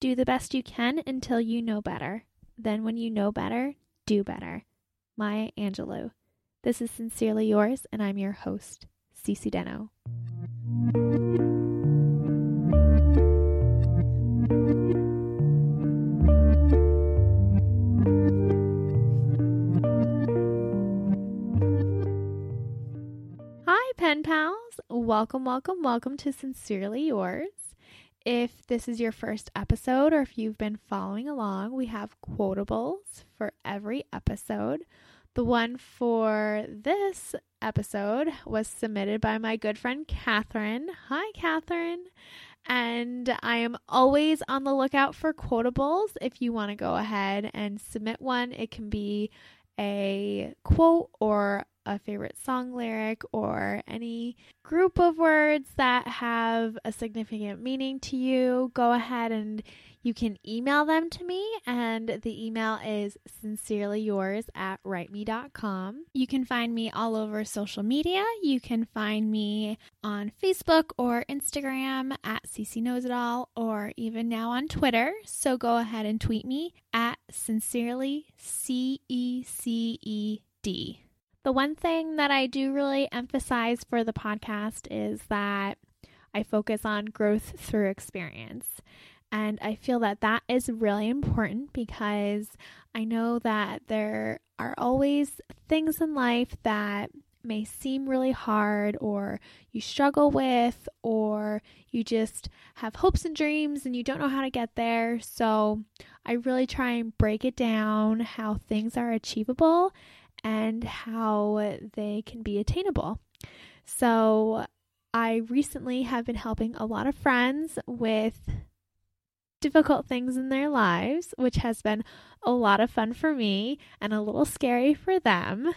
Do the best you can until you know better. Then, when you know better, do better. Maya Angelou. This is Sincerely Yours, and I'm your host, Cece Deno. Hi, pen pals. Welcome, welcome, welcome to Sincerely Yours. If this is your first episode or if you've been following along, we have quotables for every episode. The one for this episode was submitted by my good friend Catherine. Hi, Catherine. And I am always on the lookout for quotables. If you want to go ahead and submit one, it can be a quote or a favorite song lyric or any group of words that have a significant meaning to you, go ahead and you can email them to me. And the email is sincerely yours at writeme.com. You can find me all over social media. You can find me on Facebook or Instagram at CC Knows It All, or even now on Twitter. So go ahead and tweet me at sincerely C E C E D. The one thing that I do really emphasize for the podcast is that I focus on growth through experience. And I feel that that is really important because I know that there are always things in life that may seem really hard or you struggle with or you just have hopes and dreams and you don't know how to get there. So I really try and break it down how things are achievable and how they can be attainable. So, I recently have been helping a lot of friends with difficult things in their lives, which has been a lot of fun for me and a little scary for them.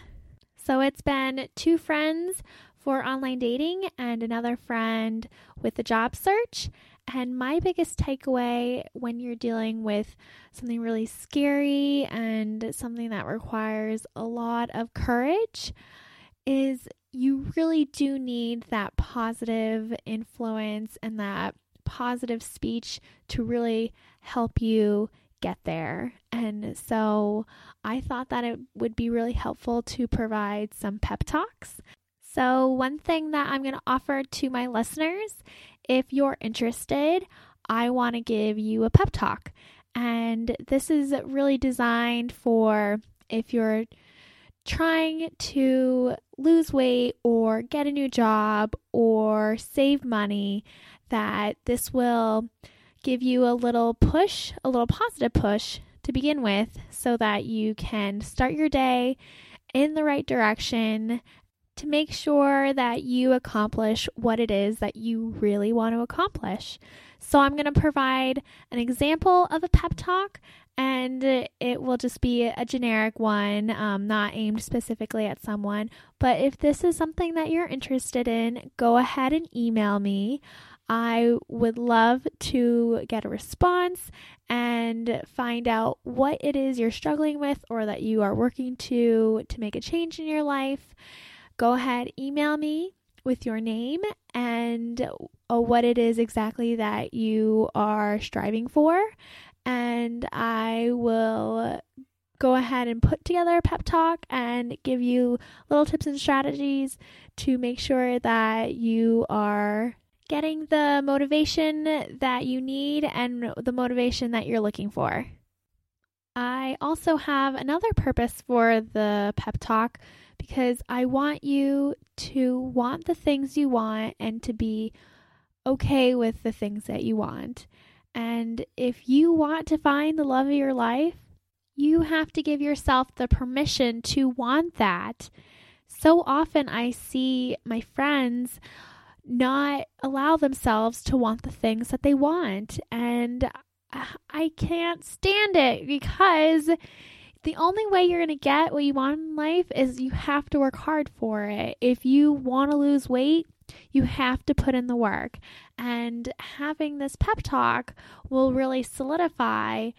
So, it's been two friends for online dating and another friend with a job search. And my biggest takeaway when you're dealing with something really scary and something that requires a lot of courage is you really do need that positive influence and that positive speech to really help you get there. And so I thought that it would be really helpful to provide some pep talks. So, one thing that I'm going to offer to my listeners if you're interested, I want to give you a pep talk. And this is really designed for if you're trying to lose weight or get a new job or save money, that this will give you a little push, a little positive push to begin with, so that you can start your day in the right direction to make sure that you accomplish what it is that you really want to accomplish. So, I'm going to provide an example of a pep talk, and it will just be a generic one, um, not aimed specifically at someone. But if this is something that you're interested in, go ahead and email me. I would love to get a response and find out what it is you're struggling with or that you are working to to make a change in your life go ahead, email me with your name and uh, what it is exactly that you are striving for. And I will go ahead and put together a pep talk and give you little tips and strategies to make sure that you are getting the motivation that you need and the motivation that you're looking for. I also have another purpose for the pep talk because I want you to want the things you want and to be okay with the things that you want. And if you want to find the love of your life, you have to give yourself the permission to want that. So often I see my friends not allow themselves to want the things that they want. And I can't stand it because the only way you're going to get what you want in life is you have to work hard for it. If you want to lose weight, you have to put in the work. And having this pep talk will really solidify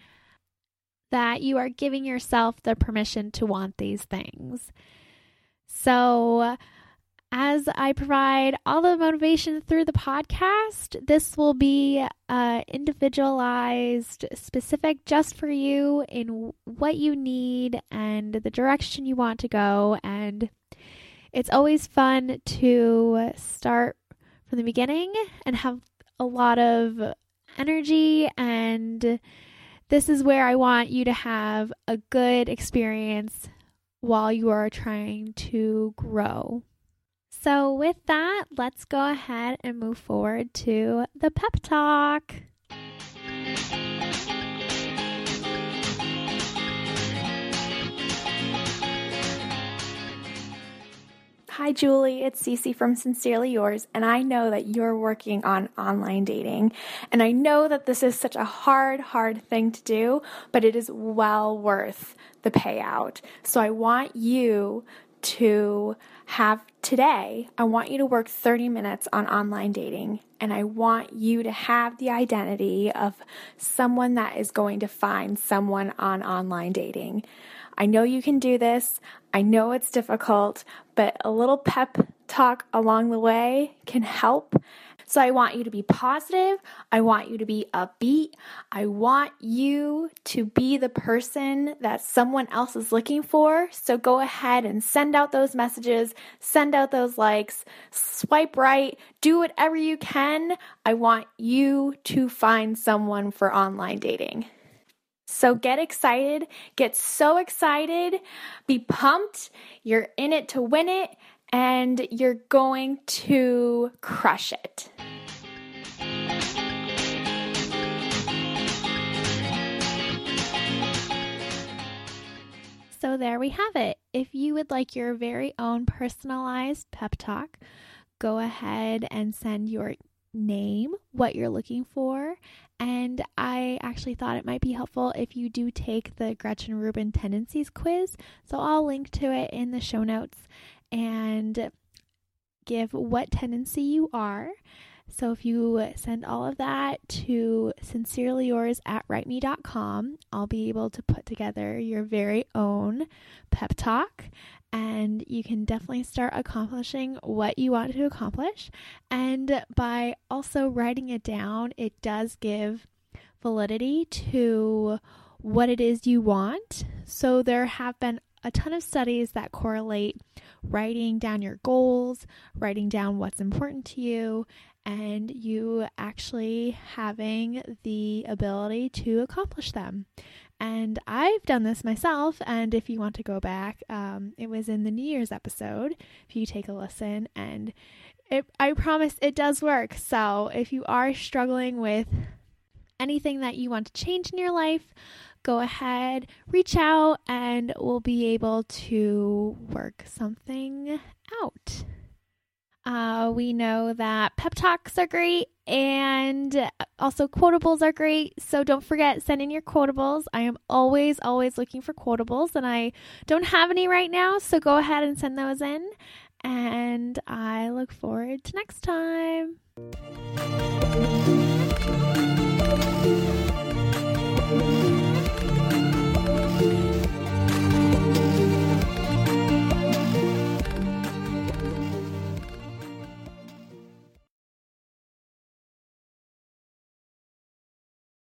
that you are giving yourself the permission to want these things. So, as I provide all the motivation through the podcast, this will be uh, individualized, specific just for you in what you need and the direction you want to go. And it's always fun to start from the beginning and have a lot of energy. And this is where I want you to have a good experience while you are trying to grow. So, with that, let's go ahead and move forward to the pep talk. Hi, Julie. It's Cece from Sincerely Yours, and I know that you're working on online dating. And I know that this is such a hard, hard thing to do, but it is well worth the payout. So I want you to have today, I want you to work 30 minutes on online dating, and I want you to have the identity of someone that is going to find someone on online dating. I know you can do this. I know it's difficult, but a little pep talk along the way can help. So I want you to be positive. I want you to be upbeat. I want you to be the person that someone else is looking for. So go ahead and send out those messages, send out those likes, swipe right, do whatever you can. I want you to find someone for online dating. So get excited, get so excited, be pumped. You're in it to win it, and you're going to crush it. So, there we have it. If you would like your very own personalized pep talk, go ahead and send your name, what you're looking for, and I actually thought it might be helpful if you do take the Gretchen Rubin Tendencies quiz. So I'll link to it in the show notes and give what tendency you are. So if you send all of that to sincerely yours at writeme.com, I'll be able to put together your very own pep talk and you can definitely start accomplishing what you want to accomplish. And by also writing it down, it does give validity to what it is you want. So there have been a ton of studies that correlate writing down your goals, writing down what's important to you, and you actually having the ability to accomplish them. And I've done this myself. And if you want to go back, um, it was in the New Year's episode. If you take a listen, and it, I promise it does work. So if you are struggling with anything that you want to change in your life, go ahead, reach out, and we'll be able to work something out. Uh, we know that pep talks are great and also quotables are great. So don't forget, send in your quotables. I am always, always looking for quotables and I don't have any right now. So go ahead and send those in. And I look forward to next time.